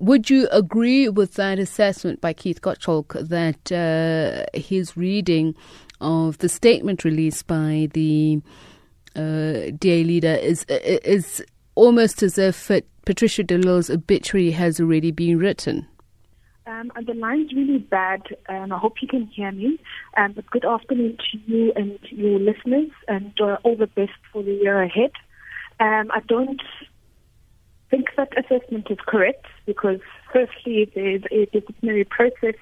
Would you agree with that assessment by Keith Gottschalk that uh, his reading of the statement released by the uh, DA leader is is almost as if it, Patricia de Lille's obituary has already been written? Um, the line's really bad, and I hope you can hear me. Um, but good afternoon to you and your listeners, and uh, all the best for the year ahead. Um, I don't that assessment is correct because, firstly, there's a disciplinary process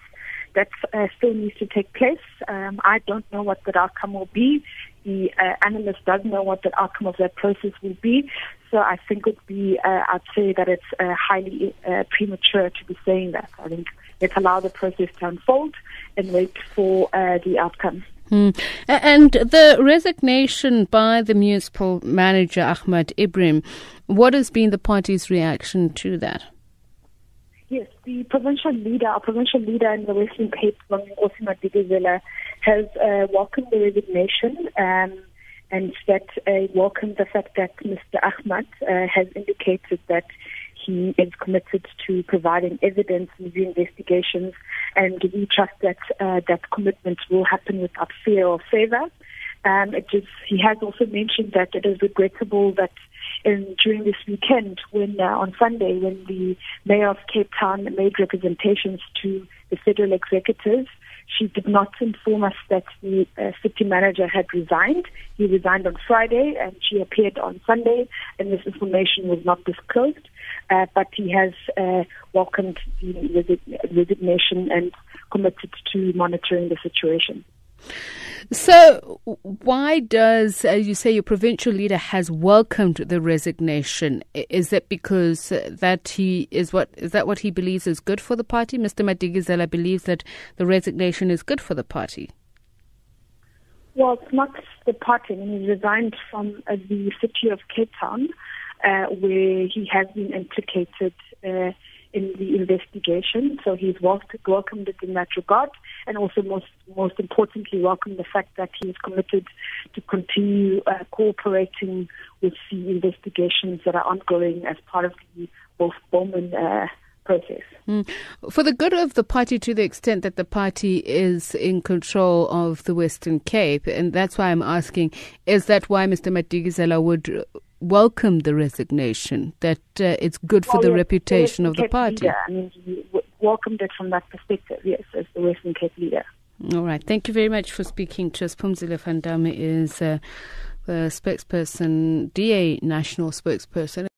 that uh, still needs to take place. Um, I don't know what that outcome will be. The uh, analyst does know what the outcome of that process will be. So I think it would be, uh, I'd say that it's uh, highly uh, premature to be saying that. I think let's allow the process to unfold and wait for uh, the outcome. Hmm. And the resignation by the municipal manager, Achmat Ebrahim, what has been the party's reaction to that? Yes, the provincial leader, our provincial leader in the Western Cape, Nkosi Madikizela, has uh, welcomed the resignation um, and that uh, welcomed the fact that Mr. Ahmad uh, has indicated that he is committed to providing evidence in the investigations, and we trust that uh, that commitment will happen without fear or favor. Um, he has also mentioned that it is regrettable that in, during this weekend, when uh, on Sunday, when the mayor of Cape Town made representations to the federal executive, she did not inform us that the uh, city manager had resigned. He resigned on Friday, and she appeared on Sunday, and this information was not disclosed. Uh, but he has uh, welcomed the resignation and committed to monitoring the situation. So, why does, as you say, your provincial leader has welcomed the resignation? Is that because that he is what is that what he believes is good for the party? Mr. Madikizela believes that the resignation is good for the party. Well, it's not the party. He resigned from uh, the city of Cape Town, uh, where he has been implicated. In the investigation. So he's welcomed it in that regard, and also most most importantly, welcomed the fact that he is committed to continue uh, cooperating with the investigations that are ongoing as part of the Wolf Bowman. Uh, process. Mm. For the good of the party, to the extent that the party is in control of the Western Cape, and that's why I'm asking: Is that why Mr. Madikizela would welcome the resignation? That uh, it's good for the yes, reputation the of the party. Leader. I mean, he welcomed it from that perspective. Yes, as the Western Cape leader. All right. Thank you very much for speaking to us. Phumzile van Damme is uh, the spokesperson, DA national spokesperson.